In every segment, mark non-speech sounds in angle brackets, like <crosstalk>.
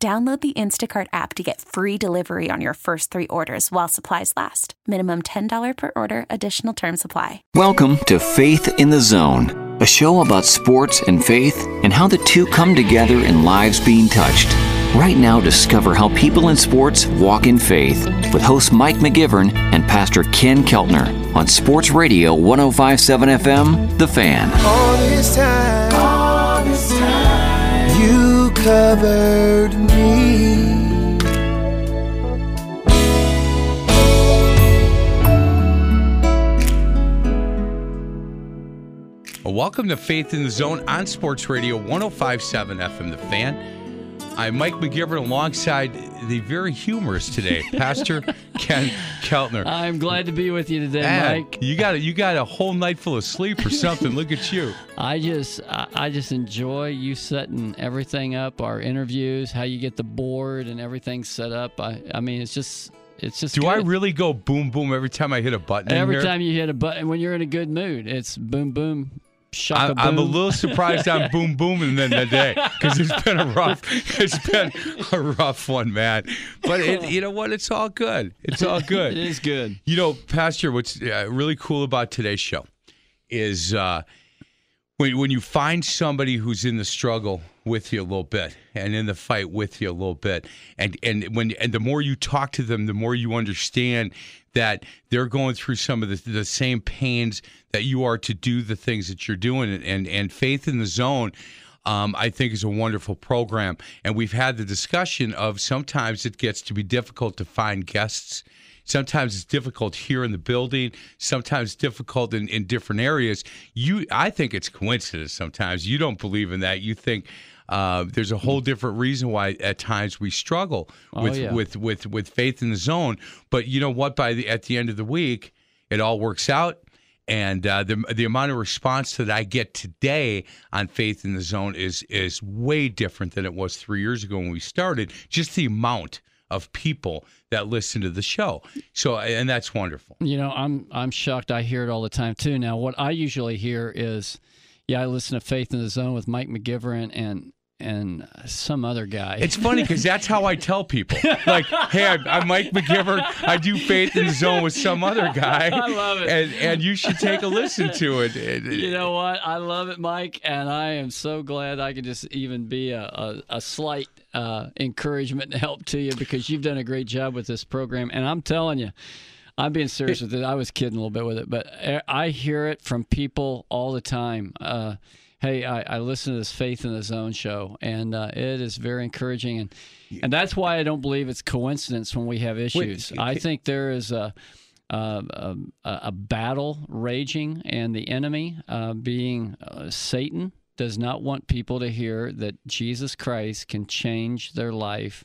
Download the Instacart app to get free delivery on your first three orders while supplies last. Minimum $10 per order, additional term supply. Welcome to Faith in the Zone, a show about sports and faith and how the two come together in lives being touched. Right now, discover how people in sports walk in faith with host Mike McGivern and Pastor Ken Keltner on Sports Radio 1057 FM, The Fan. Covered me. Welcome to Faith in the Zone on Sports Radio 1057 FM The Fan. I'm Mike McGivern alongside the very humorous today, <laughs> Pastor Ken Keltner. I'm glad to be with you today, Man, Mike. You got a, you got a whole night full of sleep or something. Look at you. <laughs> I just I, just enjoy you setting everything up, our interviews, how you get the board and everything set up. I I mean it's just it's just Do I really go boom boom every time I hit a button? every time you hit a button when you're in a good mood, it's boom boom shaka I, I'm a little surprised I'm <laughs> boom booming then today because it's been a rough, <laughs> it's been a rough one, man. But it, <laughs> you know what? It's all good. It's all good. It is good. You know, Pastor, what's uh, really cool about today's show is uh, when when you find somebody who's in the struggle with you a little bit and in the fight with you a little bit, and and when and the more you talk to them, the more you understand that they're going through some of the, the same pains that you are to do the things that you're doing, and and, faith in the zone. Um, I think is a wonderful program, and we've had the discussion of sometimes it gets to be difficult to find guests. Sometimes it's difficult here in the building. Sometimes difficult in, in different areas. You i think it's coincidence sometimes. You don't believe in that. You think uh, there's a whole different reason why at times we struggle Oh, with, yeah. with with with faith in the zone but you know what by the at the end of the week it all works out and uh, the the amount of response that I get today on Faith in the Zone is is way different than it was three years ago when we started. Just the amount of people that listen to the show. So, and that's wonderful. You know, I'm I'm shocked. I hear it all the time too. Now, what I usually hear is, yeah, I listen to Faith in the Zone with Mike McGivern and and some other guy. It's funny because that's how I tell people. <laughs> Like, hey, I'm, I'm Mike McGivern. I do Faith in the Zone with some other <laughs> guy. I love it. And, and you should take a listen to it. <laughs> you know what? I love it, Mike, and I am so glad I could just even be a, a, a slight uh, encouragement and help to you because you've done a great job with this program. And I'm telling you, I'm being serious with it. I was kidding a little bit with it, but I- I hear it from people all the time. Uh, hey, I, I listen to this Faith in the Zone show, and uh, it is very encouraging. And, and that's why I don't believe it's coincidence when we have issues. I think there is a uh, a, a battle raging, and the enemy, uh, being uh, Satan, does not want people to hear that Jesus Christ can change their life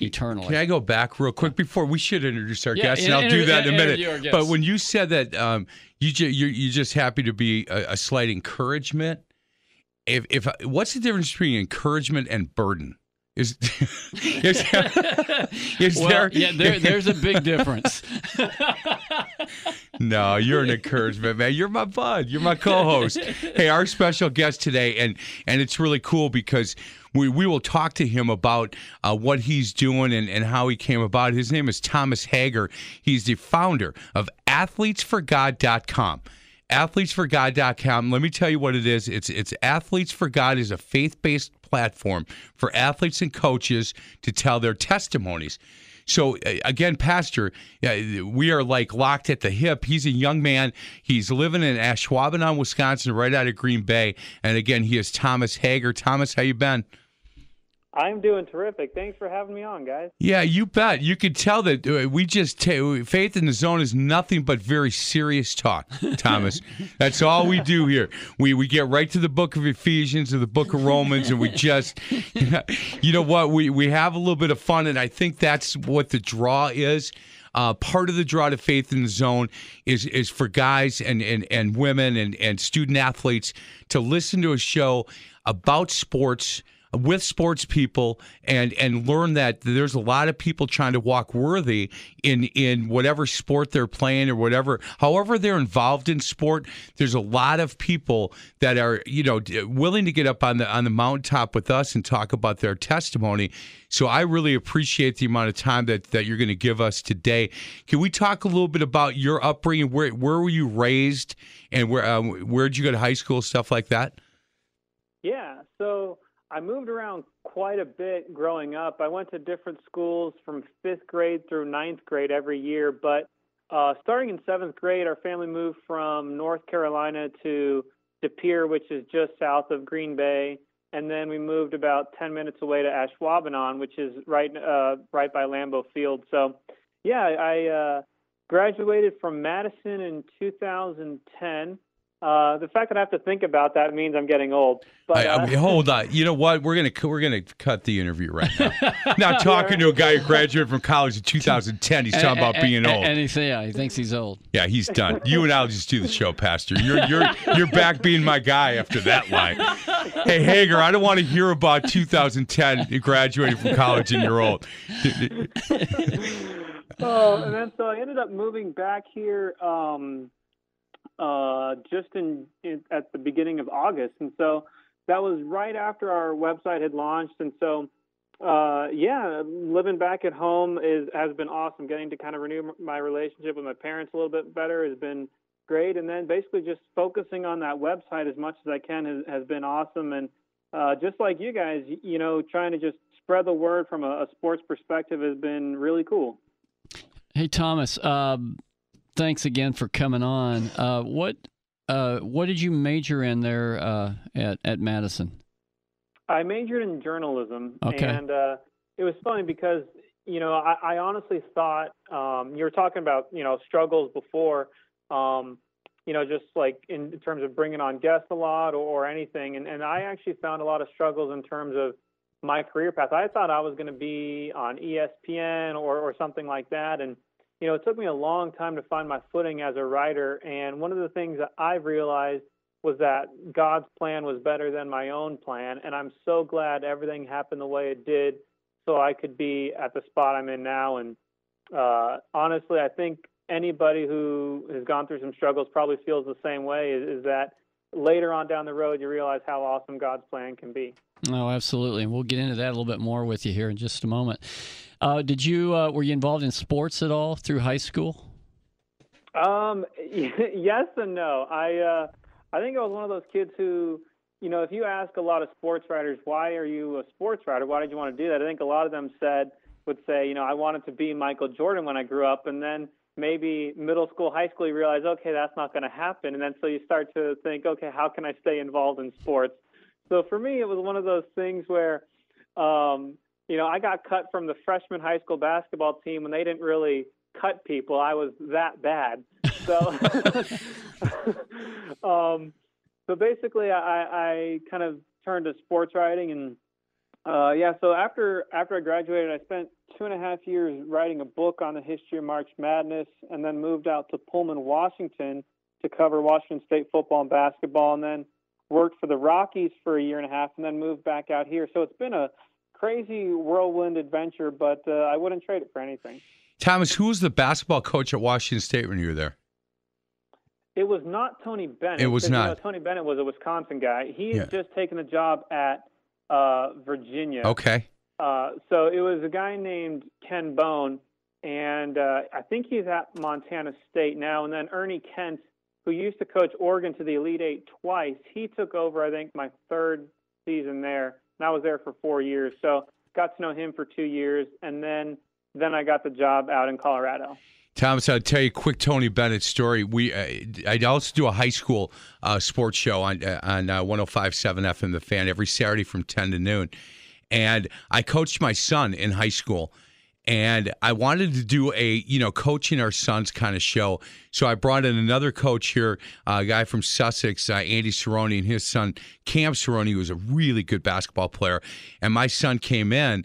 eternally. Can I go back real quick before we should introduce our Yeah, guests, and in- I'll do that in a minute. interview our guests. But when you said that, um, you ju- you're, you're just happy to be a, a slight encouragement. If if what's the difference between encouragement and burden? Is <laughs> is, is well, there? yeah, there, there's a big difference. <laughs> No, you're an encouragement, man. You're my bud. You're my co-host. hey, our special guest today, and and it's really cool because we, we will talk to him about uh, what he's doing and, and how he came about. His name is Thomas Hager. He's the founder of AthletesForGod.com. AthletesForGod.com. Let me tell you what it is. It's it's Athletes for God is a faith-based platform for athletes and coaches to tell their testimonies. So again, Pastor, we are like locked at the hip. He's a young man. He's living in Ashwaubenon, Wisconsin, right out of Green Bay. And again, he is Thomas Hager. Thomas, how you been? I'm doing terrific. Thanks for having me on, guys. Yeah, you bet. You could tell that uh, we just ta- faith in the zone is nothing but very serious talk, <laughs> Thomas. That's all we do here. We we get right to the book of Ephesians or the book of Romans, and we just, <laughs> you know what? We we have a little bit of fun, and I think that's what the draw is. Uh, part of the draw to faith in the zone is is for guys and and, and women and, and student athletes to listen to a show about sports with sports people and and learn that there's a lot of people trying to walk worthy in in whatever sport they're playing or whatever however they're involved in sport there's a lot of people that are you know willing to get up on the on the mountaintop with us and talk about their testimony. So I really appreciate the amount of time that that you're going to give us today. Can we talk a little bit about your upbringing? Where where were you raised and where um, where did you go to high school stuff like that? Yeah so I moved around quite a bit growing up. I went to different schools from fifth grade through ninth grade every year. But uh, starting in seventh grade, our family moved from North Carolina to De Pere, which is just south of Green Bay. And then we moved about 10 minutes away to Ashwaubenon, which is right uh, right by Lambeau Field. So, yeah, I uh, graduated from Madison in 2010. Uh, the fact that I have to think about that means I'm getting old. But I, I mean, uh, hold on. You know what? We're gonna we're gonna cut the interview right now. <laughs> Not talking to a guy who graduated from college in 2010. He's talking about being old. And he, yeah, he thinks he's old. Yeah, he's done. You and I'll just do the show, Pastor. You're you're you're back being my guy after that line. Hey Hager, I don't want to hear about 2010 you graduated from college and you're old. <laughs> oh, and then so I ended up moving back here um, uh, just in, in at the beginning of August, and so that was right after our website had launched, and so uh, yeah, living back at home is has been awesome. Getting to kind of renew my relationship with my parents a little bit better has been great, and then basically just focusing on that website as much as I can has, has been awesome. And uh, just like you guys, you know, trying to just spread the word from a, a sports perspective has been really cool. Hey Thomas, um, thanks again for coming on. Uh, what uh, what did you major in there uh, at at Madison? I majored in journalism, Okay. and uh, it was funny because you know I, I honestly thought um, you were talking about you know struggles before, um, you know just like in, in terms of bringing on guests a lot or, or anything, and, and I actually found a lot of struggles in terms of my career path. I thought I was going to be on ESPN or or something like that, and you know it took me a long time to find my footing as a writer. And one of the things that I've realized was that God's plan was better than my own plan. And I'm so glad everything happened the way it did so I could be at the spot I'm in now. And uh, honestly, I think anybody who has gone through some struggles probably feels the same way is, is that later on down the road, you realize how awesome God's plan can be. Oh, absolutely, and we'll get into that a little bit more with you here in just a moment. Uh, did you uh, were you involved in sports at all through high school? Um, <laughs> yes and no. I uh, I think I was one of those kids who, you know, if you ask a lot of sports writers, why are you a sports writer? Why did you want to do that? I think a lot of them said would say, you know, I wanted to be Michael Jordan when I grew up, and then maybe middle school, high school, you realize, okay, that's not going to happen, and then so you start to think, okay, how can I stay involved in sports? So for me, it was one of those things where, um, you know, I got cut from the freshman high school basketball team when they didn't really cut people. I was that bad. So, <laughs> <laughs> um, so basically, I, I kind of turned to sports writing, and uh, yeah. So after after I graduated, I spent two and a half years writing a book on the history of March Madness, and then moved out to Pullman, Washington, to cover Washington State football and basketball, and then worked for the Rockies for a year and a half, and then moved back out here. So it's been a crazy whirlwind adventure, but uh, I wouldn't trade it for anything. Thomas, who was the basketball coach at Washington State when you were there? It was not Tony Bennett. It was because, you know, not. Tony Bennett was a Wisconsin guy. He had just taken a job at uh, Virginia. Okay. Uh, so it was a guy named Ken Bone, and uh, I think he's at Montana State now. And then Ernie Kent, who used to coach Oregon to the Elite Eight twice, he took over, I think, my third season there. And I was there for four years. So got to know him for two years, and then then I got the job out in Colorado. Thomas, I'll tell you a quick Tony Bennett story. We uh, I also do a high school uh, sports show on uh, on uh, 105.7 FM The Fan every Saturday from 10 to noon. and I coached my son in high school and I wanted to do a you know coaching our sons kind of show. So I brought in another coach here, a guy from Sussex, uh, Andy Cerrone, and his son Cam Cerrone, who was a really good basketball player. And my son came in,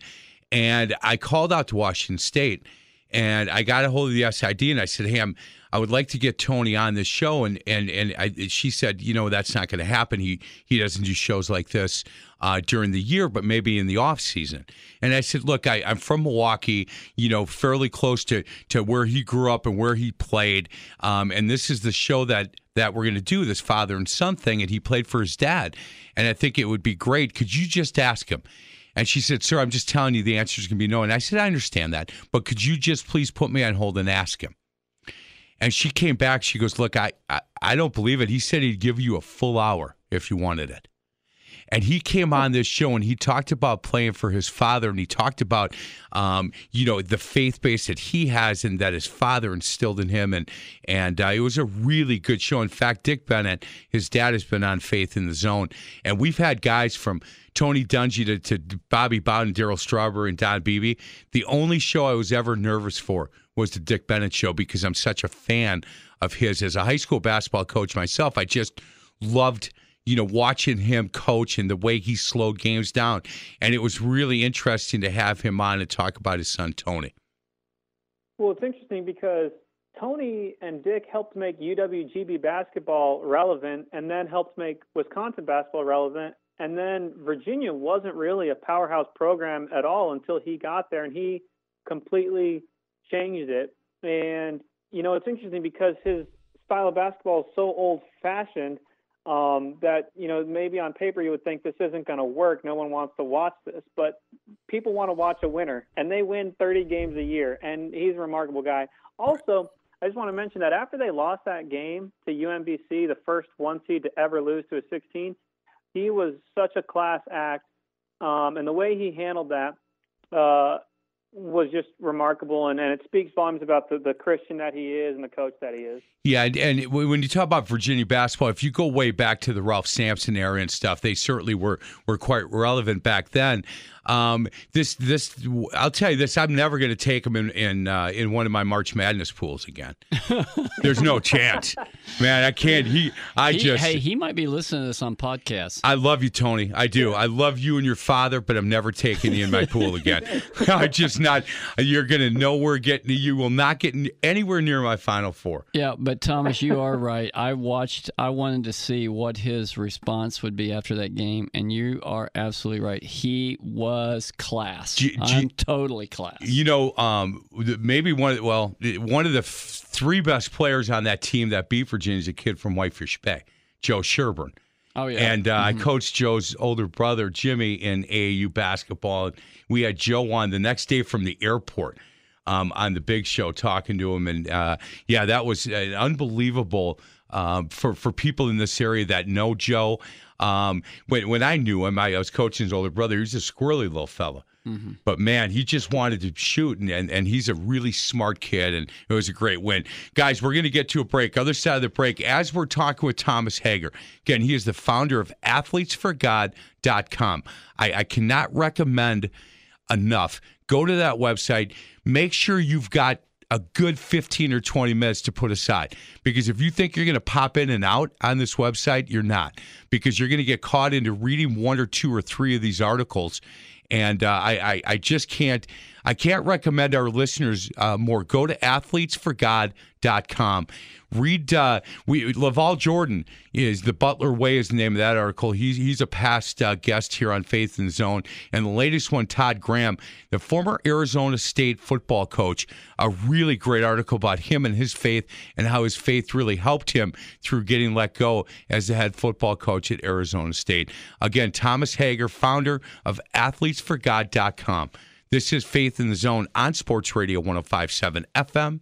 and I called out to Washington State, and I got a hold of the SID, and I said, "Hey, I'm." I would like to get Tony on this show, and and and I, she said, you know, that's not going to happen. He he doesn't do shows like this uh, during the year, but maybe in the off season. And I said, look, I, I'm from Milwaukee, you know, fairly close to to where he grew up and where he played, um, and this is the show that that we're going to do this father and son thing, and he played for his dad, and I think it would be great. Could you just ask him? And she said, Sir, I'm just telling you the answer is going to be no. And I said, I understand that, but could you just please put me on hold and ask him? And she came back. She goes, Look, I, I, I don't believe it. He said he'd give you a full hour if you wanted it. And he came on this show and he talked about playing for his father and he talked about, um, you know, the faith base that he has and that his father instilled in him. And and uh, it was a really good show. In fact, Dick Bennett, his dad, has been on Faith in the Zone, and we've had guys from Tony Dungy to, to Bobby Bowden, Darryl Strawberry, and Don Beebe. The only show I was ever nervous for was the Dick Bennett show because I'm such a fan of his. As a high school basketball coach myself, I just loved you know watching him coach and the way he slowed games down, and it was really interesting to have him on and talk about his son Tony. Well, it's interesting because Tony and Dick helped make UWGB basketball relevant, and then helped make Wisconsin basketball relevant. And then Virginia wasn't really a powerhouse program at all until he got there, and he completely changed it. And you know, it's interesting because his style of basketball is so old-fashioned um, that you know maybe on paper you would think this isn't going to work. No one wants to watch this, but people want to watch a winner, and they win 30 games a year. And he's a remarkable guy. Also, I just want to mention that after they lost that game to UMBC, the first one seed to ever lose to a 16, he was such a class act, um, and the way he handled that. Uh, was just remarkable, and, and it speaks volumes about the, the Christian that he is and the coach that he is. Yeah, and, and when you talk about Virginia basketball, if you go way back to the Ralph Sampson era and stuff, they certainly were were quite relevant back then. Um, this this I'll tell you this: I'm never going to take him in in, uh, in one of my March Madness pools again. <laughs> There's no chance, man. I can't. He I He- just hey, he might be listening to this on podcasts. I love you, Tony. I do. I love you and your father, but I'm never taking you in my pool again. <laughs> I just not. You're gonna nowhere get. You will not get anywhere near my final four. Yeah, but Thomas, you are right. I watched. I wanted to see what his response would be after that game, and you are absolutely right. He was class. G- G- I'm totally class. You know, um, maybe one. Of, the- well, one of the f- three best players on that team that beat Virginia is a kid from Whitefish Bay, Joe Sherburne. oh yeah, And uh, I coached Joe's older brother, Jimmy, in AAU basketball. We had Joe on the next day from the airport um, on the big show talking to him. And uh, yeah, that was an unbelievable um, for, for people in this area that know Joe. Um, when, when I knew him, I, I was coaching his older brother. He was a squirrely little fella. But man, he just wanted to shoot, and, and, and he's a really smart kid, and it was a great win. Guys, we're going to get to a break. Other side of the break, as we're talking with Thomas Hager. Again, he is the founder of athletesforgod.com. I, I cannot recommend enough. Go to that website. Make sure you've got a good 15 or 20 minutes to put aside. Because if you think you're going to pop in and out on this website, you're not. Because you're going to get caught into reading one or two or three of these articles. And uh, I, I, I just can't, I can't recommend our listeners uh, more. Go to athletesforgod.com. Read, uh, we LaVall Jordan is the Butler Way is the name of that article. He's he's a past uh, guest here on Faith in the Zone, and the latest one, Todd Graham, the former Arizona State football coach, a really great article about him and his faith and how his faith really helped him through getting let go as the head football coach at Arizona State. Again, Thomas Hager, founder of AthletesForGod.com. This is Faith in the Zone on Sports Radio 1057 FM,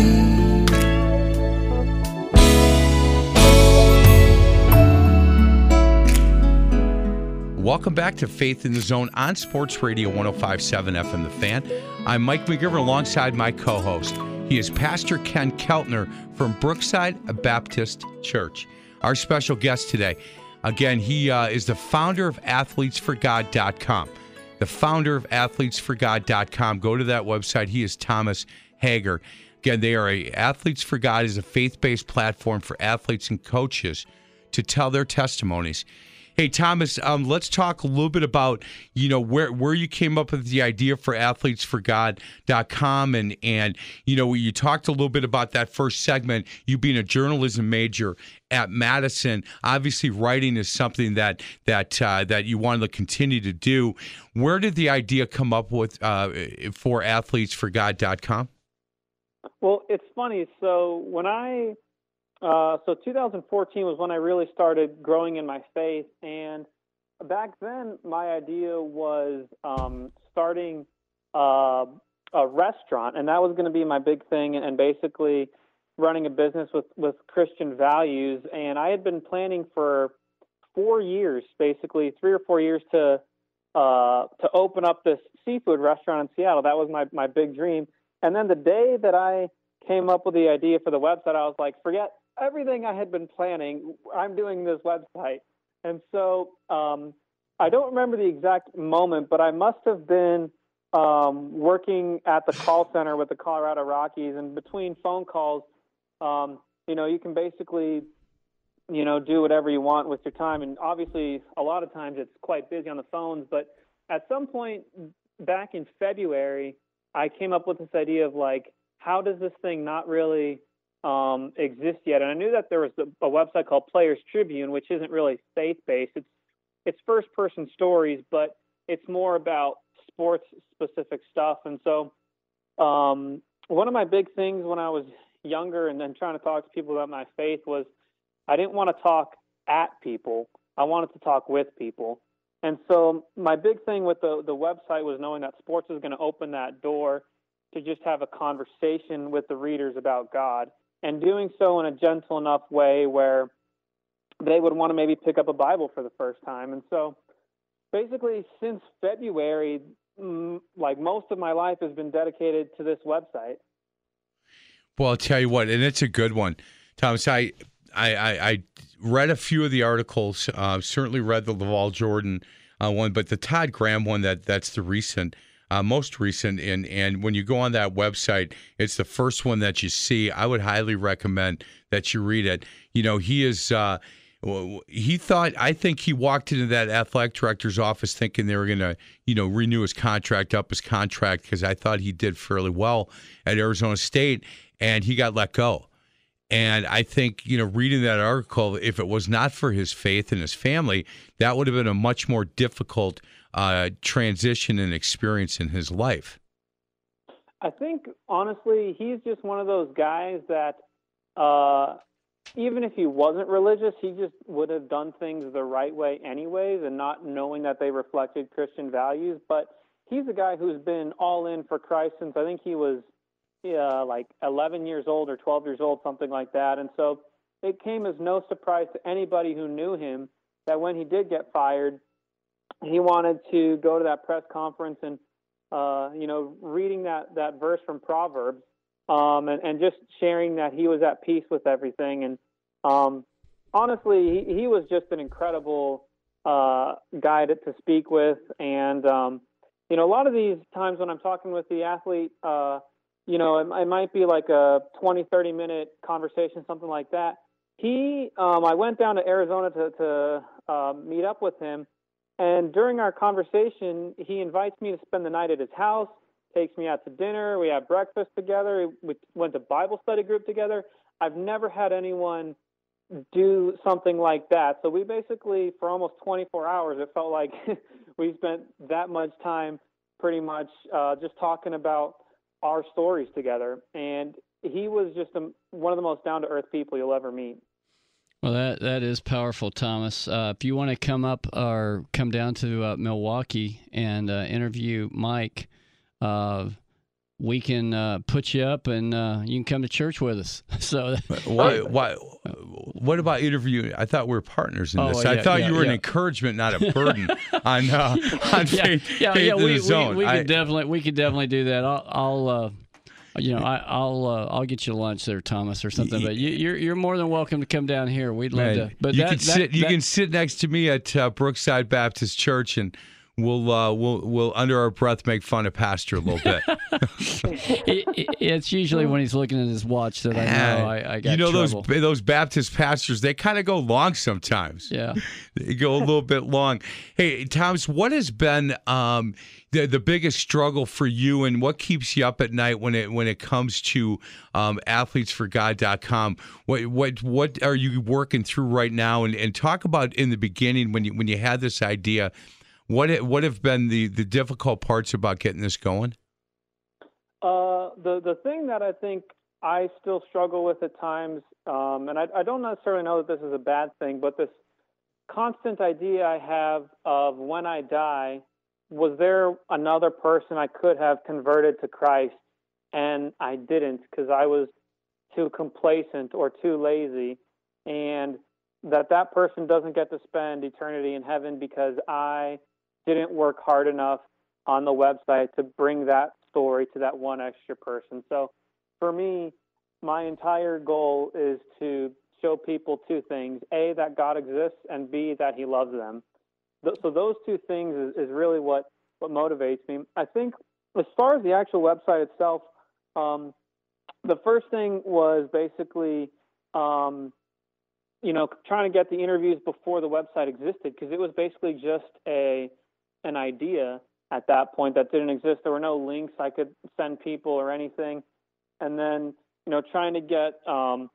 Welcome back to Faith in the Zone on Sports Radio 1057 FM The Fan. I'm Mike McGivern alongside my co host. He is Pastor Ken Keltner from Brookside Baptist Church. Our special guest today, again, he uh, is the founder of athletesforgod.com. The founder of athletesforgod.com. Go to that website. He is Thomas Hager. Again, they are a Athletes for God is a faith-based platform for athletes and coaches to tell their testimonies. Hey Thomas, um, let's talk a little bit about you know where where you came up with the idea for athletesforgod.com and and you know you talked a little bit about that first segment. You being a journalism major at Madison, obviously writing is something that that uh, that you wanted to continue to do. Where did the idea come up with uh, for athletesforgod.com? Well, it's funny. So when I, uh, so 2014 was when I really started growing in my faith, and back then my idea was um, starting uh, a restaurant, and that was going to be my big thing, and basically running a business with with Christian values. And I had been planning for four years, basically three or four years, to uh, to open up this seafood restaurant in Seattle. That was my my big dream and then the day that I came up with the idea for the website, I was like, forget everything I had been planning. I'm doing this website. And so um, I don't remember the exact moment, but I must have been um, working at the call center with the Colorado Rockies. And between phone calls, um, you know, you can basically, you know, do whatever you want with your time. And obviously, a lot of times it's quite busy on the phones. But at some point back in February, I came up with this idea of like, how does this thing not really um, exist yet? And I knew that there was a, a website called Players Tribune, which isn't really faith based. It's it's first person stories, but it's more about sports specific stuff. And so, um, one of my big things when I was younger and then trying to talk to people about my faith was I didn't want to talk at people. I wanted to talk with people. And so my big thing with the the website was knowing that sports is going to open that door to just have a conversation with the readers about God and doing so in a gentle enough way where they would want to maybe pick up a Bible for the first time. And so basically since February like most of my life has been dedicated to this website. Well, I'll tell you what, and it's a good one. Thomas, I I, I, read a few of the articles. Uh, certainly read the LaVall Jordan uh, one, but the Todd Graham one that that's the recent, uh, most recent. And and when you go on that website, it's the first one that you see. I would highly recommend that you read it. You know, he is. Uh, he thought I think he walked into that athletic director's office thinking they were going to, you know, renew his contract, up his contract because I thought he did fairly well at Arizona State, and he got let go. And I think, you know, reading that article, if it was not for his faith and his family, that would have been a much more difficult uh, transition and experience in his life. I think, honestly, he's just one of those guys that uh, even if he wasn't religious, he just would have done things the right way, anyways, and not knowing that they reflected Christian values. But he's a guy who's been all in for Christ since I think he was uh, like 11 years old or 12 years old, something like that. And so it came as no surprise to anybody who knew him that when he did get fired, he wanted to go to that press conference and, uh, you know, reading that, that verse from Proverbs um, and, and just sharing that he was at peace with everything. And um, honestly, he, he was just an incredible uh, guy to, to speak with. And, um, you know, a lot of these times when I'm talking with the athlete, uh, you know, it, it, might be like a 20, 30 minute conversation, something like that. He, um, I went down to Arizona to, to uh, meet up with him. And during our conversation, he invites me to spend the night at his house, takes me out to dinner. We have breakfast together. We went to Bible study group together. I've never had anyone do something like that. So we basically, for almost 24 hours, it felt like <laughs> we spent that much time pretty much uh, just talking about our stories together. And he was just a, one of the most down to earth people you'll ever meet. Well, that that is powerful, Thomas. Uh, if you want to come up or come down to uh, Milwaukee and uh, interview Mike, uh, we can uh, put you up and uh, you can come to church with us. <laughs> So why why what about interviewing? I thought we were partners in Oh, this. yeah, I thought yeah, you were an encouragement, not a <laughs> burden on uh, on yeah, faith, yeah, faith yeah. We, we, we I- could definitely we could definitely do that. I'll, I'll uh, you know, I, I'll uh, I'll get you lunch there, Thomas, or something. But you, you're you're more than welcome to come down here. We'd love to. But you that, can that- sit. You that- can sit next to me at uh, Brookside Baptist Church, and we'll uh, we'll we'll under our breath make fun of Pastor a little bit. <laughs> <laughs> it- it- it's usually when he's looking at his watch that I know I, I got you know trouble. those those Baptist pastors, they kind of go long sometimes. yeah. <laughs> They go a little bit long. Hey, Thomas, what has been um, the the biggest struggle for you, and what keeps you up at night when it when it comes to um, athletesforgod.com? What what what are you working through right now? And, and talk about in the beginning when you when you had this idea. What what have been the the difficult parts about getting this going? Uh, the the thing that I think I still struggle with at times, um, and I, I don't necessarily know that this is a bad thing, but this constant idea I have of when I die, was there another person I could have converted to Christ, and I didn't because I was too complacent or too lazy, and that that person doesn't get to spend eternity in heaven because I didn't work hard enough on the website to bring that story to that one extra person. So for me, my entire goal is to show people two things A, that God exists, and B, that He loves them. So those two things is, is really what, what motivates me. I think as far as the actual website itself, um, the first thing was basically, um, you know, trying to get the interviews before the website existed because it was basically just a an idea at that point that didn't exist. There were no links I could send people or anything. And then, you know, trying to get, um,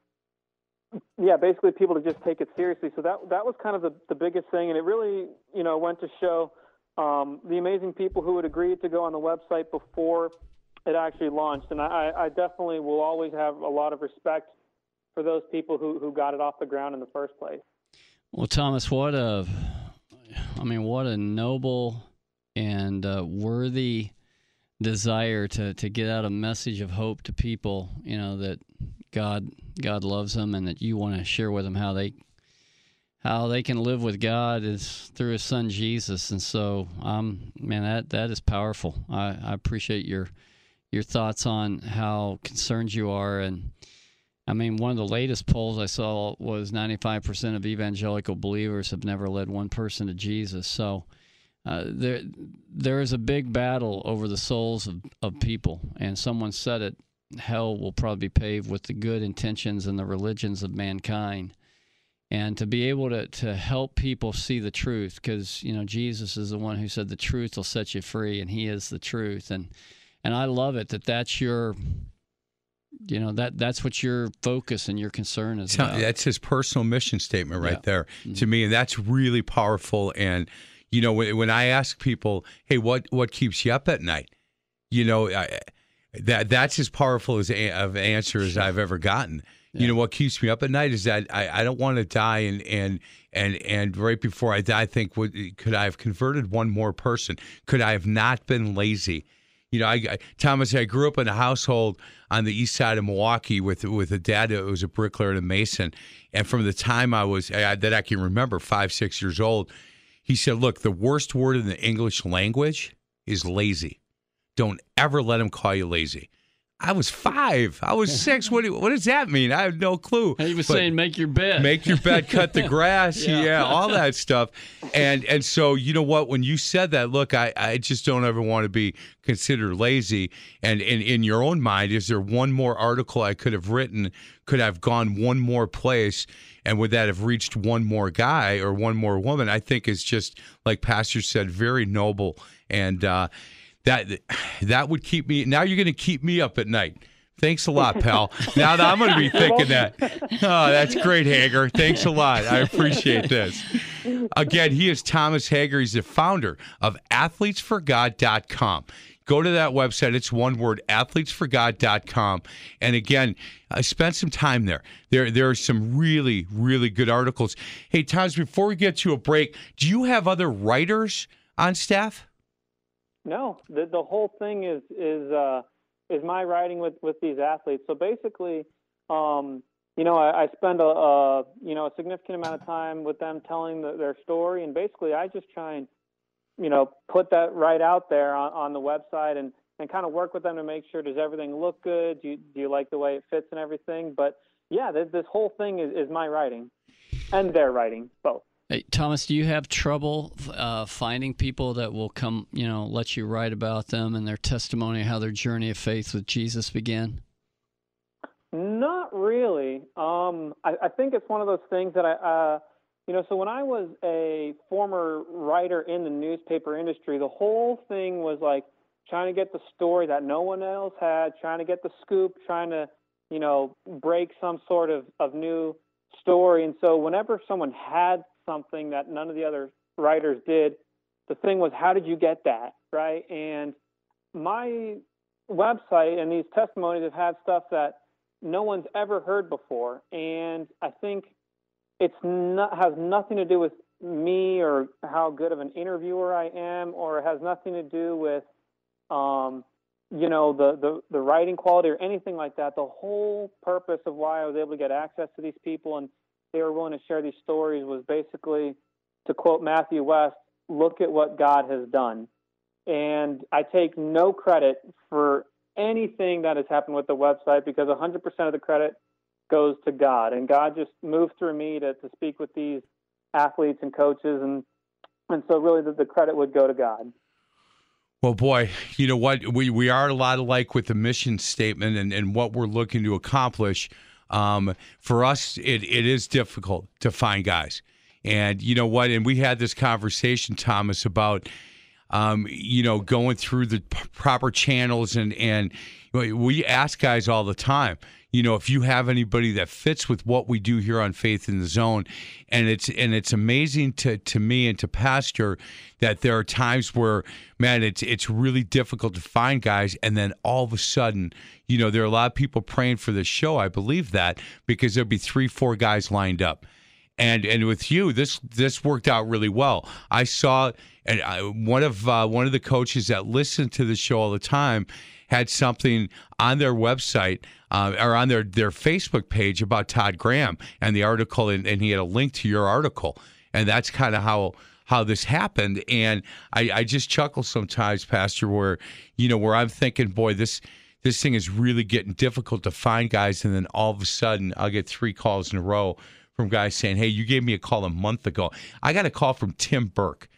yeah, basically people to just take it seriously. So that that was kind of the, the biggest thing, and it really, you know, went to show um, the amazing people who would agree to go on the website before it actually launched. And I, I definitely will always have a lot of respect for those people who, who got it off the ground in the first place. Well, Thomas, what a, I mean, what a noble and uh, worthy desire to to get out a message of hope to people. You know that God God loves them, and that you want to share with them how they how they can live with God is through His Son Jesus. And so, um, man, that that is powerful. I, I appreciate your your thoughts on how concerned you are and. I mean, one of the latest polls I saw was 95% of evangelical believers have never led one person to Jesus. So uh, there, there is a big battle over the souls of, of people. And someone said it hell will probably be paved with the good intentions and the religions of mankind. And to be able to, to help people see the truth, because, you know, Jesus is the one who said the truth will set you free, and He is the truth. And, and I love it that that's your you know that that's what your focus and your concern is about. That's his personal mission statement right Yeah. there Mm-hmm. to me, and that's really powerful. And you know, when, when I ask people, "Hey, what what keeps you up at night?" You know, I, that that's as powerful as a, of answer as I've ever gotten. You know, what keeps me up at night is that I, I don't want to die, and and and and right before I die, I think, would, could I have converted one more person? Could I have not been lazy? You know, I, I Thomas, I grew up in a household on the east side of Milwaukee with with a dad that was a bricklayer and a mason, and from the time I was I, that I can remember, five six years old, he said, "Look, the worst word in the English language is lazy. Don't ever let him call you lazy." I was five. I was <laughs> six. What do, what does that mean? I have no clue. he was But- saying, "Make your bed." make your bed, cut the <laughs> grass, Yeah. yeah. all that stuff. And and so you know what? When you said that, look, I, I just don't ever want to be considered lazy. And in in your own mind, is there one more article I could have written? Could I have gone one more place? And would that have reached one more guy or one more woman? I think is just like Pastor said, very noble. And uh, that that would keep me. Now you're going to keep me up at night. Thanks a lot, pal. Now that I'm going to be thinking that. Oh, that's great, Hager. Thanks a lot. I appreciate this. Again, he is Thomas Hager. He's the founder of athletesforgod.com. Go to that website. It's one word, athletesforgod.com. And again, I spent some time there. There, there are some really, really good articles. Hey, Thomas, before we get to a break, do you have other writers on staff? No, the the whole thing is is uh, is my writing with with these athletes. So basically, um, you know, I, I spend a, a you know a significant amount of time with them telling the, their story, and basically I just try and you know put that right out there on, on the website and and kind of work with them to make sure does everything look good? Do you, do you like the way it fits and everything? But yeah, this, this whole thing is, is my writing and their writing both. Hey, Thomas, do you have trouble uh, finding people that will come, you know, let you write about them and their testimony, how their journey of faith with Jesus began? Not really. Um, I, I, think it's one of those things that I, uh, you know, so when I was a former writer in the newspaper industry, the whole thing was like trying to get the story that no one else had, trying to get the scoop, trying to, you know, break some sort of, of new story. And so whenever someone had something that none of the other writers did, the thing was, how did you get that? Right. And my website and these testimonies have had stuff that no one's ever heard before. And I think it's not, has nothing to do with me or how good of an interviewer I am, or has nothing to do with, um, you know, the, the, the writing quality or anything like that. The whole purpose of why I was able to get access to these people and they were willing to share these stories was basically, to quote Matthew West, look at what God has done. And I take no credit for anything that has happened with the website because 100% of the credit goes to God. And God just moved through me to, to speak with these athletes and coaches. And, and so, really, the, the credit would go to God. Well, boy, you know what? We, we are a lot alike with the mission statement and, and what we're looking to accomplish. Um, for us, it, it is difficult to find guys. And you know what? And we had this conversation, Thomas, about um, you know, going through the p- proper channels and and we ask guys all the time. You know, if you have anybody that fits with what we do here on Faith in the Zone, and it's and it's amazing to to me and to Pastor that there are times where, man, it's it's really difficult to find guys, and then all of a sudden, you know, there are a lot of people praying for this show. I believe that because there'll be three, four guys lined up, and and with you, this this worked out really well. I saw and I, one of uh, one of the coaches that listen to the show all the time had something on their website uh, or on their their Facebook page about Todd Graham and the article, and, and he had a link to your article, and that's kind of how how this happened. And I, I just chuckle sometimes, Pastor, where you know where I'm thinking, boy, this this thing is really getting difficult to find guys, and then all of a sudden I'll get three calls in a row from guys saying, "Hey, you gave me a call a month ago." I got a call from Tim Burke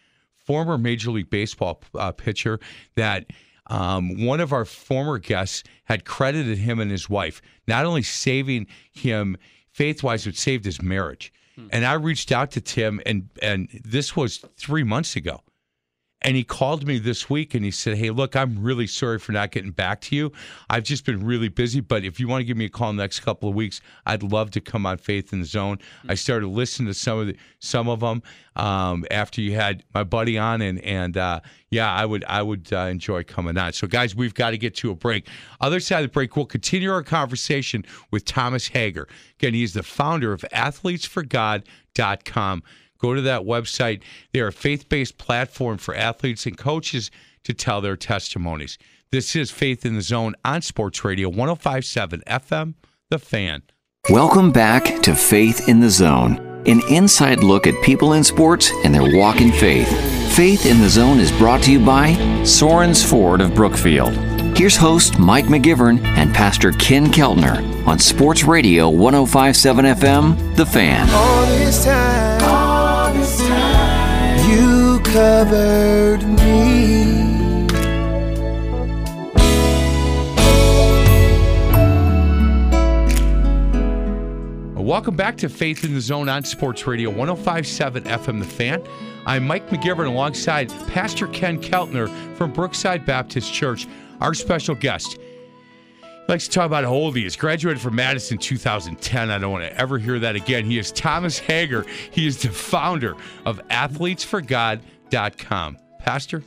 former Major League Baseball uh, pitcher that um, one of our former guests had credited him and his wife, not only saving him faith wise, but saved his marriage. Hmm. And I reached out to Tim, and and this was three months ago. And he called me this week and he said, Hey, look, I'm really sorry for not getting back to you. I've just been really busy, but if you want to give me a call in the next couple of weeks, I'd love to come on Faith in the Zone. Mm-hmm. I started listening to some of the, some of them um, after you had my buddy on, and and uh, yeah, I would I would uh, enjoy coming on. So, guys, we've got to get to a break. Other side of the break, we'll continue our conversation with Thomas Hager. Again, he's the founder of AthletesForGod.com. Go to that website. They're a faith based platform for athletes and coaches to tell their testimonies. This is Faith in the Zone on Sports Radio 1057 FM, The Fan. Welcome back to Faith in the Zone, an inside look at people in sports and their walk in faith. Faith in the Zone is brought to you by Sorens Ford of Brookfield. Here's host Mike McGivern and Pastor Ken Keltner on Sports Radio 1057 FM, The Fan. Covered me. Welcome back to Faith in the Zone on Sports Radio 1057 FM The Fan. I'm Mike McGivern alongside Pastor Ken Keltner from Brookside Baptist Church, our special guest. He likes to talk about how old he is. Graduated from Madison 2010. I don't want to ever hear that again. He is Thomas Hager. He is the founder of AthletesForGod.com. Pastor?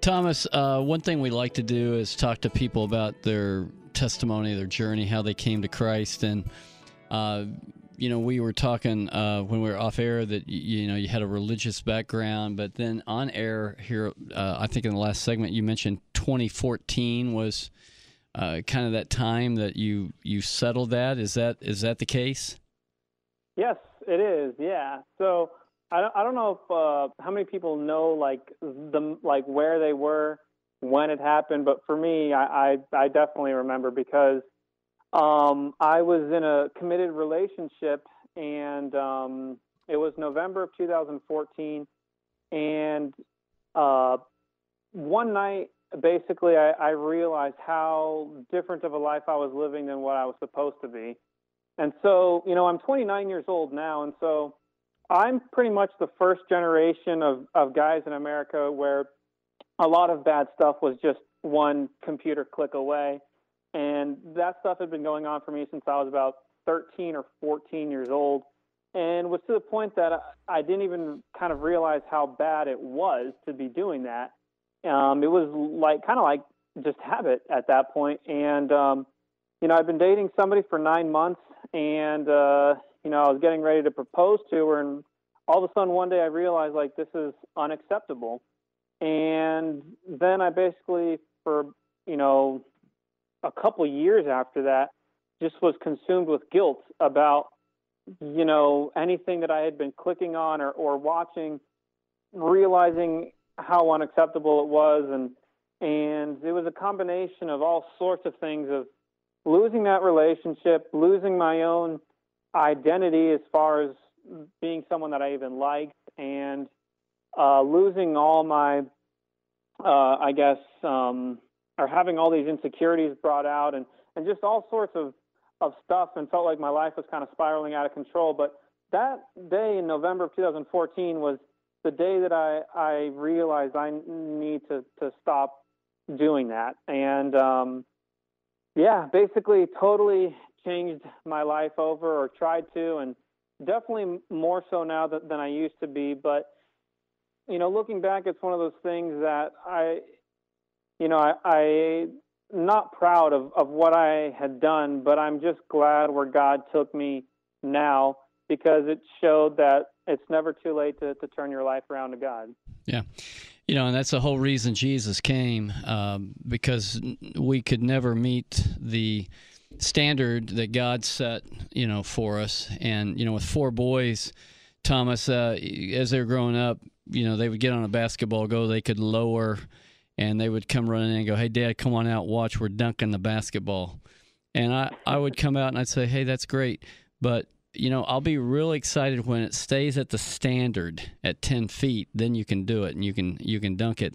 Thomas, uh, one thing we like to do is talk to people about their testimony, their journey, how they came to Christ. And uh, you know, we were talking uh, when we were off air that you know you had a religious background, but then on air here, uh, I think in the last segment you mentioned 2014 was uh, kind of that time that you you settled that. Is that is that the case? Yes, it is. Yeah. So I don't, I don't know if uh, how many people know like the like where they were when it happened, but for me, I I, I definitely remember because um, I was in a committed relationship, and um, it was November of 2014, and uh, one night, basically, I, I realized how different of a life I was living than what I was supposed to be. And so, you know, I'm 29 years old now, and so I'm pretty much the first generation of, of guys in America where a lot of bad stuff was just one computer click away. And that stuff had been going on for me since I was about 13 or 14 years old and was to the point that I didn't even kind of realize how bad it was to be doing that. Um, it was like kind of like just habit at that point. And, um, you know, I've been dating somebody for nine months and, uh, you know, I was getting ready to propose to her. And all of a sudden one day I realized like this is unacceptable. And then I basically, for, you know, a couple years after that, just was consumed with guilt about, you know, anything that I had been clicking on or, or watching, realizing how unacceptable it was. And, and it was a combination of all sorts of things of losing that relationship, losing my own identity as far as being someone that I even liked, and uh, losing all my, uh, I guess, um, or having all these insecurities brought out and, and just all sorts of, of stuff and felt like my life was kind of spiraling out of control. But that day in November of 2014 was the day that I, I realized I need to, to stop doing that. And um, yeah, basically totally changed my life over or tried to, and definitely more so now than, than I used to be. But, you know, looking back, it's one of those things that I, you know, I, I not proud of, of what I had done, but I'm just glad where God took me now because it showed that it's never too late to, to turn your life around to God. Yeah. You know, and that's the whole reason Jesus came, um, because we could never meet the standard that God set, you know, for us. And, you know, with four boys, Thomas, uh, as they were growing up, you know, they would get on a basketball goal, they could lower and they would come running in and go, Hey, Dad, come on out, watch, we're dunking the basketball. And I, I would come out and I'd say, Hey, that's great. But, you know, I'll be really excited when it stays at the standard at 10 feet. Then you can do it and you can, you can dunk it.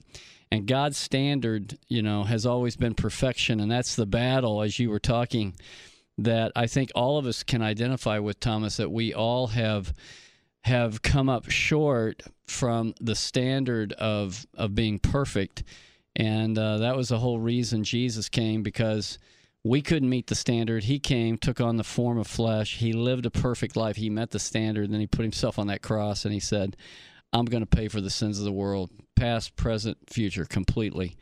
And God's standard, you know, has always been perfection. And that's the battle, as you were talking, that I think all of us can identify with, Thomas, that we all have have come up short from the standard of of being perfect. And uh, that was the whole reason jesus came because we couldn't meet the standard. He came took on the form of flesh. He lived a perfect life. He met the standard. And then he put himself on that cross and he said i'm going to pay for the sins of the world past present future completely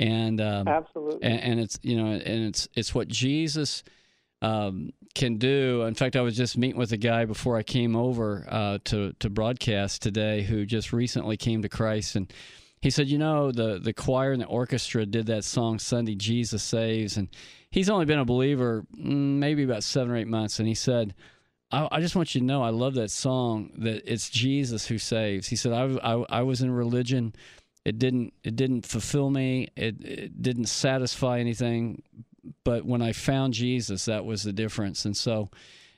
and um, absolutely and, and it's you know and it's it's what jesus um, can do. In fact, I was just meeting with a guy before I came over uh, to to broadcast today who just recently came to Christ, and he said, you know, the the choir and the orchestra did that song Sunday, Jesus Saves, and he's only been a believer mm, maybe about seven or eight months, and he said. I, I just want you to know I love that song that it's Jesus who saves. He said I, I, I was in religion it didn't it didn't fulfill me it, it didn't satisfy anything but when I found Jesus, that was the difference. And so,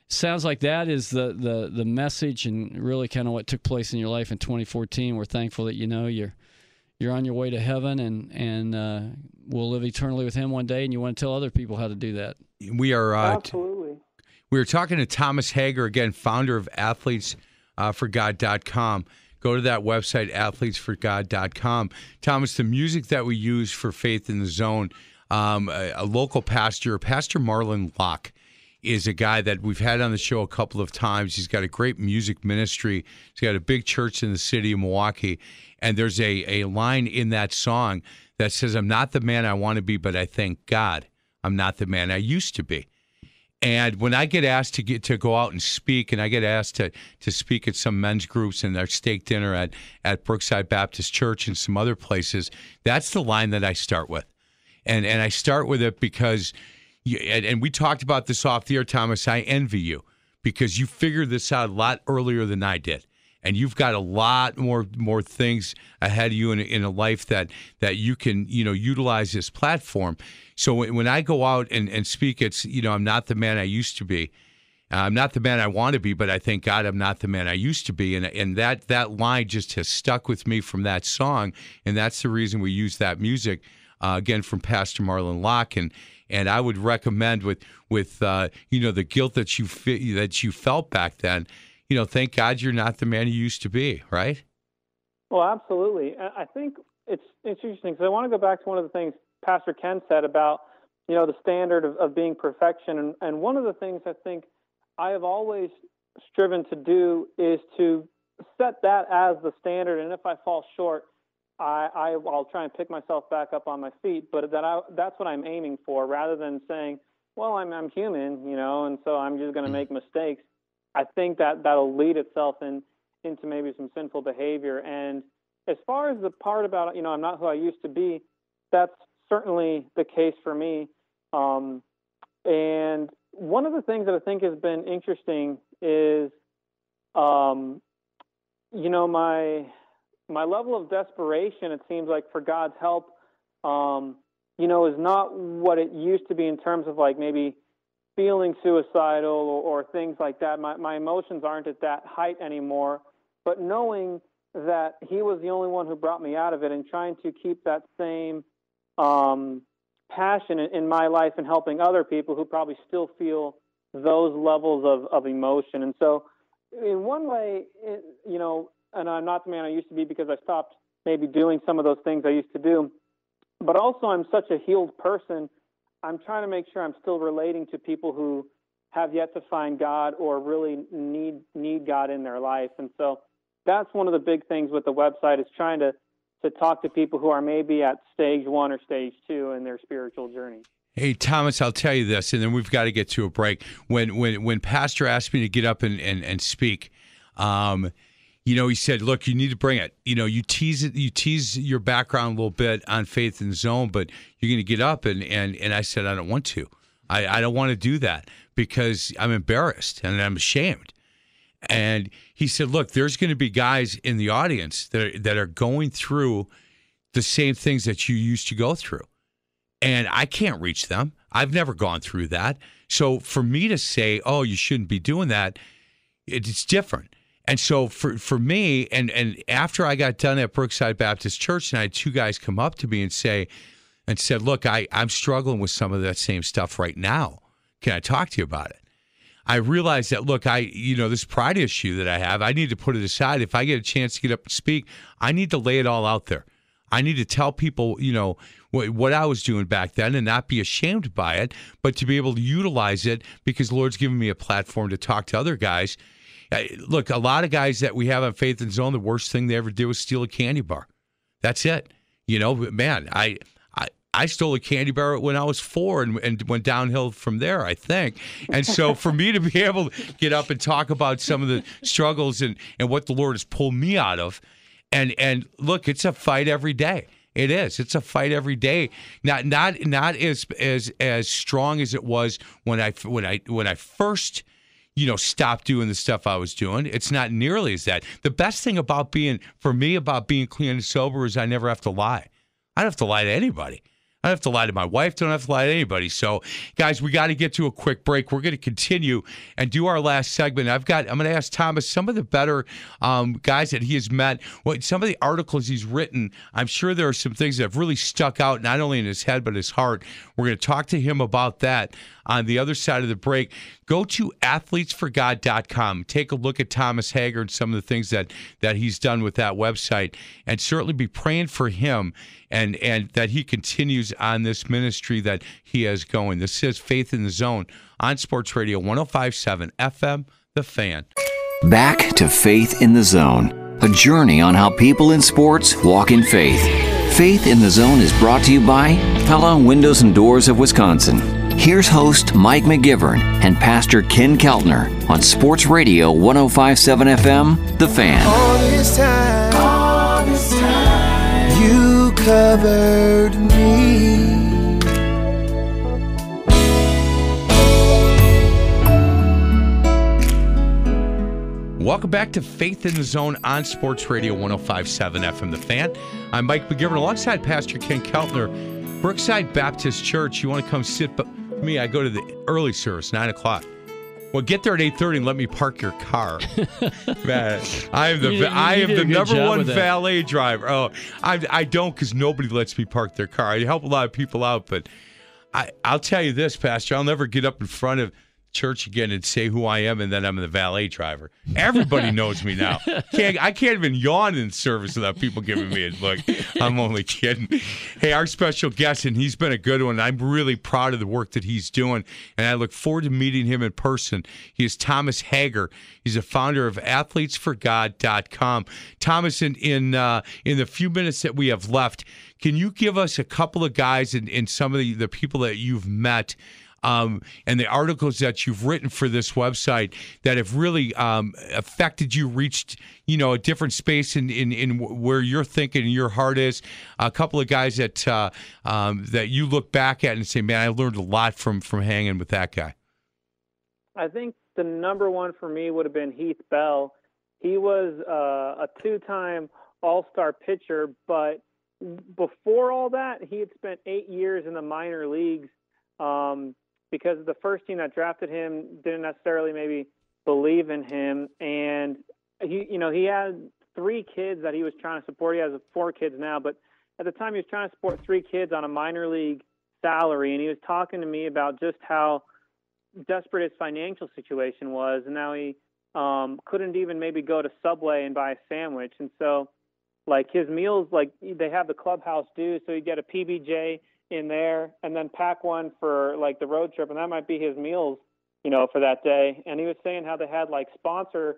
sounds like that is the the the message and really kind of what took place in your life in 2014. We're thankful that you know you're you're on your way to heaven and and uh, we'll live eternally with Him one day. And you want to tell other people how to do that. We are uh, absolutely. We are talking to Thomas Hager again, founder of AthletesForGod.com. Go to that website, athletesforgod.com. Thomas, the music that we use for Faith in the Zone um, a, a, local pastor, Pastor Marlon Locke, is a guy that we've had on the show a couple of times. He's got a great music ministry. He's got a big church in the city of Milwaukee. And there's a, a line in that song that says, I'm not the man I want to be, but I thank God I'm not the man I used to be. And when I get asked to get to go out and speak, and I get asked to to speak at some men's groups and their steak dinner at at Brookside Baptist Church and some other places, that's the line that I start with and and I start with it because, you, and, and we talked about this off the air, Thomas. I envy you because you figured this out a lot earlier than I did and you've got a lot more more things ahead of you in, in a life that that you can you know utilize this platform. So when, when I go out and, and speak, it's you know I'm not the man I used to be. I'm not the man I want to be, but I thank God I'm not the man I used to be, and and that that line just has stuck with me from that song, and that's the reason we use that music uh, again from Pastor Marlon Locke, and and I would recommend with with uh, you know the guilt that you that you felt back then you know, thank God you're not the man you used to be, right? Well, absolutely. I think it's it's interesting because I want to go back to one of the things Pastor Ken said about you know the standard of, of being perfection, and, and one of the things I think I have always striven to do is to set that as the standard, and if I fall short, I, I will try and pick myself back up on my feet. But that I, that's what I'm aiming for, rather than saying, "Well, I'm I'm human, you know, and so I'm just going to mm. make mistakes." I think that that'll lead itself in into maybe some sinful behavior. And as far as the part about you know I'm not who I used to be, that's certainly the case for me. Um, and one of the things that I think has been interesting is, um, you know, my my level of desperation. It seems like for God's help, um, you know, is not what it used to be in terms of like maybe feeling suicidal or, or things like that. My, my emotions aren't at that height anymore. But knowing that he was the only one who brought me out of it and trying to keep that same um, passion in, in my life and helping other people who probably still feel those levels of, of emotion. And so, in one way, it, you know, and I'm not the man I used to be because I stopped maybe doing some of those things I used to do. But also, I'm such a healed person I'm trying to make sure I'm still relating to people who have yet to find God or really need need God in their life. And so that's one of the big things with the website is trying to to talk to people who are maybe at stage one or stage two in their spiritual journey. Hey Thomas, I'll tell you this, and then we've got to get to a break. When when when Pastor asked me to get up and and, and speak, um, you know, he said, "Look, you need to bring it. You know, you tease it, you tease your background a little bit on Faith and Zone, but you're going to get up." And and and I said, "I don't want to. I I don't want to do that because I'm embarrassed and I'm ashamed." And he said, "Look, there's going to be guys in the audience that are, that are going through the same things that you used to go through, and I can't reach them. I've never gone through that. So for me to say, "Oh, you shouldn't be doing that," it's different." And so for for me, and and after I got done at Brookside Baptist Church, and I had two guys come up to me and say, and said, "Look, I I'm struggling with some of that same stuff right now. Can I talk to you about it?" I realized that look, I you know this pride issue that I have, I need to put it aside. If I get a chance to get up and speak, I need to lay it all out there. I need to tell people, you know, what, what I was doing back then and not be ashamed by it, but to be able to utilize it because Lord's given me a platform to talk to other guys Uh, look, a lot of guys that we have on Faith and Zone, the worst thing they ever did was steal a candy bar. That's it. You know, man, I I, I stole a candy bar when I was four and, and went downhill from there, I think. And so <laughs> for me to be able to get up and talk about some of the struggles and, and what the Lord has pulled me out of, and and look, it's a fight every day. It is. It's a fight every day. Not not not as as as strong as it was when I when I when I first you know, stop doing the stuff I was doing. It's not nearly as that. The best thing about being, for me, about being clean and sober is I never have to lie. I don't have to lie to anybody. I don't have to lie to my wife. Don't have to lie to anybody. So, guys, we got to get to a quick break. We're going to continue and do our last segment. I've got. I'm going to ask Thomas some of the better um, guys that he has met. What some of the articles he's written. I'm sure there are some things that have really stuck out, not only in his head but his heart. We're going to talk to him about that on the other side of the break. Go to athletesforgod.com. Take a look at Thomas Hager and some of the things that that he's done with that website, and certainly be praying for him and and that he continues on this ministry that he has going. This is Faith in the Zone on Sports Radio 1057 FM, The Fan. Back to Faith in the Zone, a journey on how people in sports walk in faith. Faith in the Zone is brought to you by Pella Windows and Doors of Wisconsin. Here's host Mike McGivern and Pastor Ken Keltner on Sports Radio 1057 FM, The Fan. All this time, all this time, you covered me. Welcome back to Faith in the Zone on Sports Radio 1057 FM The Fan. I'm Mike McGivern alongside Pastor Ken Keltner, Brookside Baptist Church. You want to come sit me? I go to the early service, 9 o'clock. Well, get there at 8:30 and let me park your car. <laughs> Man, I am the did- I am the number one valet driver. Oh, I I don't because nobody lets me park their car. I help a lot of people out, but I I'll tell you this, Pastor. I'll never get up in front of church again and say who I am and then I'm the valet driver. Everybody <laughs> knows me now. Can't I can't even yawn in service without people giving me a look. I'm only kidding. Hey, our special guest, and he's been a good one. I'm really proud of the work that he's doing, and I look forward to meeting him in person. He is Thomas Hager. He's a founder of athletesforgod.com. Thomas, in in uh, in the few minutes that we have left, can you give us a couple of guys and, and some of the, the people that you've met um, and the articles that you've written for this website that have really um, affected you, reached you know a different space in, in, in where you're thinking and your heart is. A couple of guys that uh, um, that you look back at and say, "Man, I learned a lot from from hanging with that guy." I think the number one for me would have been Heath Bell. He was uh, a two-time All-Star pitcher, but before all that, he had spent eight years in the minor leagues um, because the first team that drafted him didn't necessarily maybe believe in him, and he, you know, he had three kids that he was trying to support. He has four kids now, but at the time he was trying to support three kids on a minor league salary, and he was talking to me about just how desperate his financial situation was, and now he um, couldn't even maybe go to Subway and buy a sandwich. And so, like his meals, like they have the clubhouse dues, so you get a PBJ in there, and then pack one for like the road trip, and that might be his meals, you know, for that day. And he was saying how they had like sponsor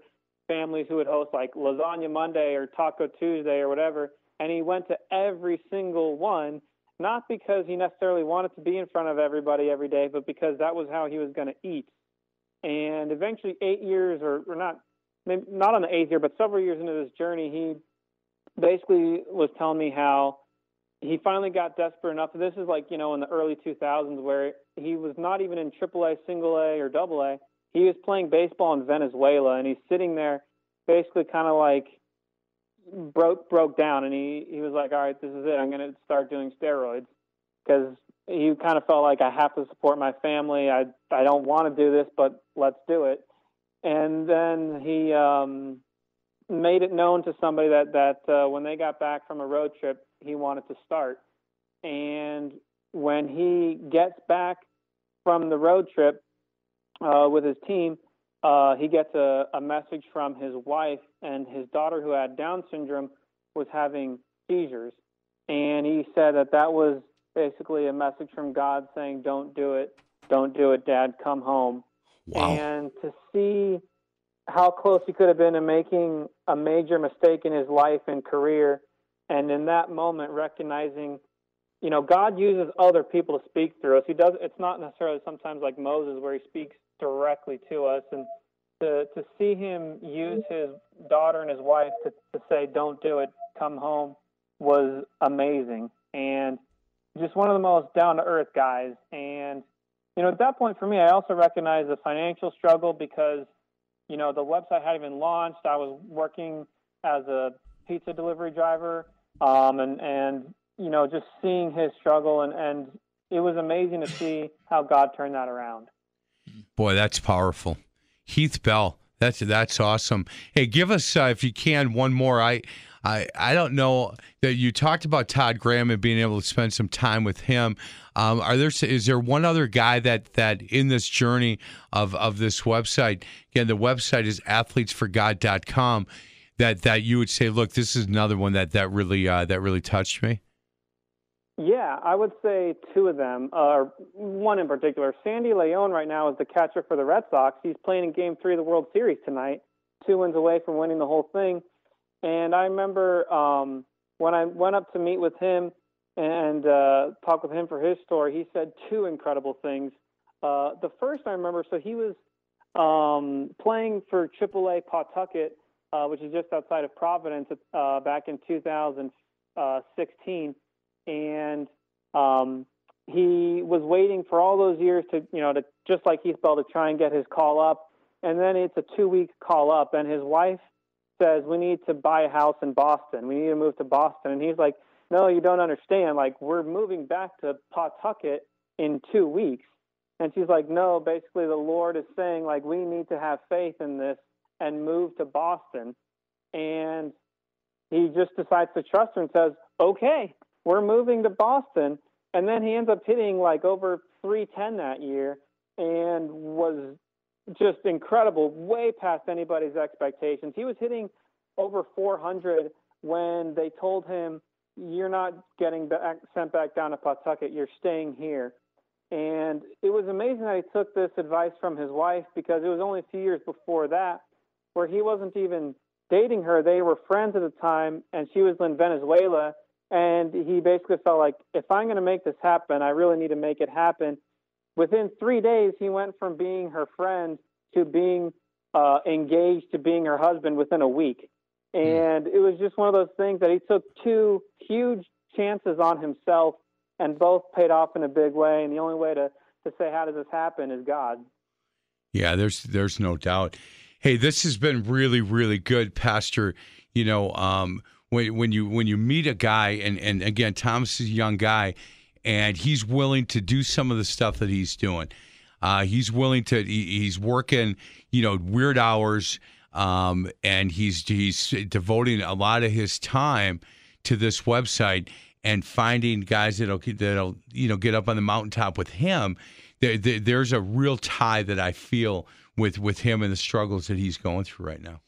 families who would host like Lasagna Monday or Taco Tuesday or whatever, and he went to every single one not because he necessarily wanted to be in front of everybody every day, but because that was how he was going to eat. And eventually, eight years, or, or not, maybe not on the eighth year, but several years into this journey, he basically was telling me how he finally got desperate enough. This is like, you know, in the early 2000s where he was not even in AAA, single A, or double A. He was playing baseball in Venezuela, and he's sitting there basically kind of like broke broke down. And he he was like all right this is it. I'm going to start doing steroids. Because he kind of felt like i have to support my family. I i don't want to do this but let's do it. And then he um made it known to somebody that that uh, when they got back from a road trip he wanted to start and when he gets back from the road trip uh, with his team uh, he gets a, a message from his wife and his daughter who had Down syndrome was having seizures. And he said that that was basically a message from God saying, Don't do it. Don't do it, Dad. Come home. Wow. And to see how close he could have been to making a major mistake in his life and career. And in that moment, recognizing, you know, God uses other people to speak through us. He does, it's not necessarily sometimes like Moses where he speaks directly to us. And to to see him use his daughter and his wife to, to say don't do it. Come home was amazing. And just one of the most down to earth guys. And you know at that point for me I also recognized the financial struggle because you know the website hadn't even launched. I was working as a pizza delivery driver um, and and you know just seeing his struggle and and it was amazing to see how God turned that around Boy, that's powerful. Heath Bell, that's that's awesome. Hey, give us uh, if you can one more. I I I don't know that you talked about Todd Graham and being able to spend some time with him. Um, are there is there one other guy that that in this journey of of this website? Again, the website is athletesforgod.com. That that you would say, look, this is another one that that really uh, that really touched me. Yeah, I would say two of them. Uh, one in particular, Sandy Leon right now is the catcher for the Red Sox. He's playing in Game Three of the World Series tonight, two wins away from winning the whole thing. And I remember um, when I went up to meet with him and uh, talk with him for his story. He said two incredible things. Uh, the first I remember, so he was um, playing for AAA Pawtucket, uh, which is just outside of Providence, uh, back in 2016 and um, he was waiting for all those years to, you know, to just like Heath Bell to try and get his call up. and then it's a two week call up, and his wife says we need to buy a house in Boston. We need to move to Boston, and he's like, no, you don't understand. Like we're moving back to Pawtucket in two weeks. And she's like, no, basically the Lord is saying like we need to have faith in this and move to Boston. And he just decides to trust her and says, okay, we're moving to Boston. And then he ends up hitting like over 310 that year and was just incredible, way past anybody's expectations. He was hitting over 400 when they told him, "You're not getting back, sent back down to Pawtucket. You're staying here." And it was amazing that he took this advice from his wife because it was only a few years before that where he wasn't even dating her. They were friends at the time, and she was in Venezuela. And he basically felt like, if I'm going to make this happen, I really need to make it happen within three days, he went from being her friend to being uh, engaged to being her husband within a week. Hmm. And it was just one of those things that he took two huge chances on himself and both paid off in a big way. And the only way to, to say, how does this happen is God. Yeah, there's there's no doubt. Hey, this has been really, really good, Pastor. You know, um, when when you when you meet a guy, and and again, Thomas is a young guy, and he's willing to do some of the stuff that he's doing. Uh, he's willing to. He, he's working, you know, weird hours, um, and he's he's devoting a lot of his time to this website and finding guys that'll that'll you know get up on the mountaintop with him. There, there, there's a real tie that I feel with with him and the struggles that he's going through right now.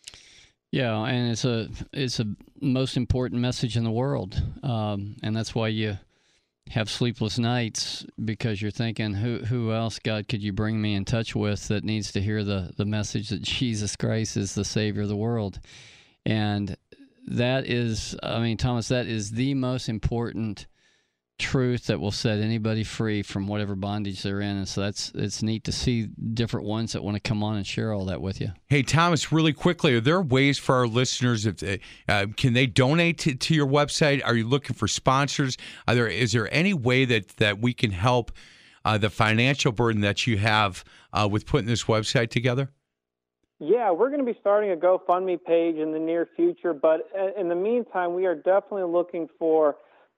Yeah, and it's a it's a most important message in the world, um, and that's why you have sleepless nights because you're thinking, who who else, God, could you bring me in touch with that needs to hear the the message that <laughs> Jesus Christ is the Savior of the world, and that is, I mean, Thomas, that is the most important truth that will set anybody free from whatever bondage they're in. And so that's it's neat to see different ones that want to come on and share all that with you. Hey Thomas, really quickly, are there ways for our listeners if they, uh, can they donate to, to, your website? Are you looking for sponsors? Are there is there any way that that we can help uh, the financial burden that you have uh, with putting this website together? Yeah, we're going to be starting a GoFundMe page in the near future, but uh, in the meantime, we are definitely looking for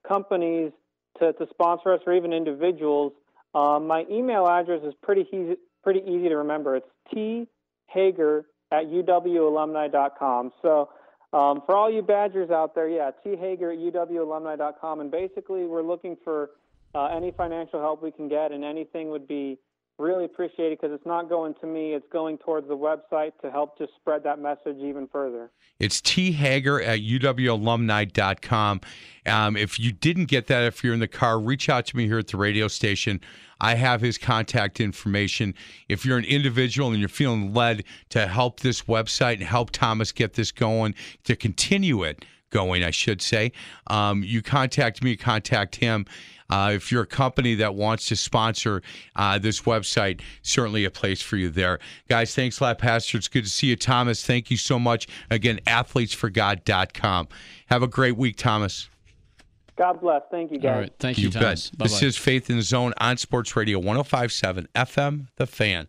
companies to, to sponsor us or even individuals, um, my email address is pretty easy, pretty easy to remember. It's t hager at uwalumni.com. So um, for all you Badgers out there, yeah, t hager at uwalumni.com. And basically, we're looking for uh, any financial help we can get, and anything would be really appreciate it because it's not going to me, it's going towards the website to help just spread that message even further. It's T Hager at uwalumni.com. Um, if you didn't get that, if you're in the car, reach out to me here at the radio station. I have his contact information. If you're an individual and you're feeling led to help this website and help Thomas get this going, to continue it going, I should say, um, you contact me, contact him. Uh, if you're a company that wants to sponsor uh, this website, certainly a place for you there. Guys, thanks a lot, Pastor. It's good to see you, Thomas. Thank you so much. Again, athletesforgod.com. Have a great week, Thomas. God bless. Thank you, guys. All right. Thank you, you Thomas. Bet. This is Faith in the Zone on Sports Radio 1057 FM, The Fan.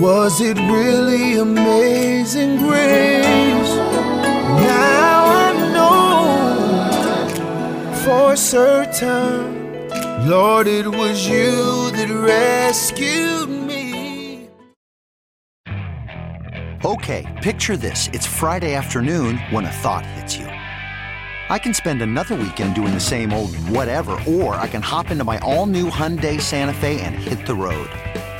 Was it really amazing grace? Now I know for certain, Lord, it was you that rescued me. Okay, picture this. It's Friday afternoon when a thought hits you. I can spend another weekend doing the same old whatever, or I can hop into my all new Hyundai Santa Fe and hit the road.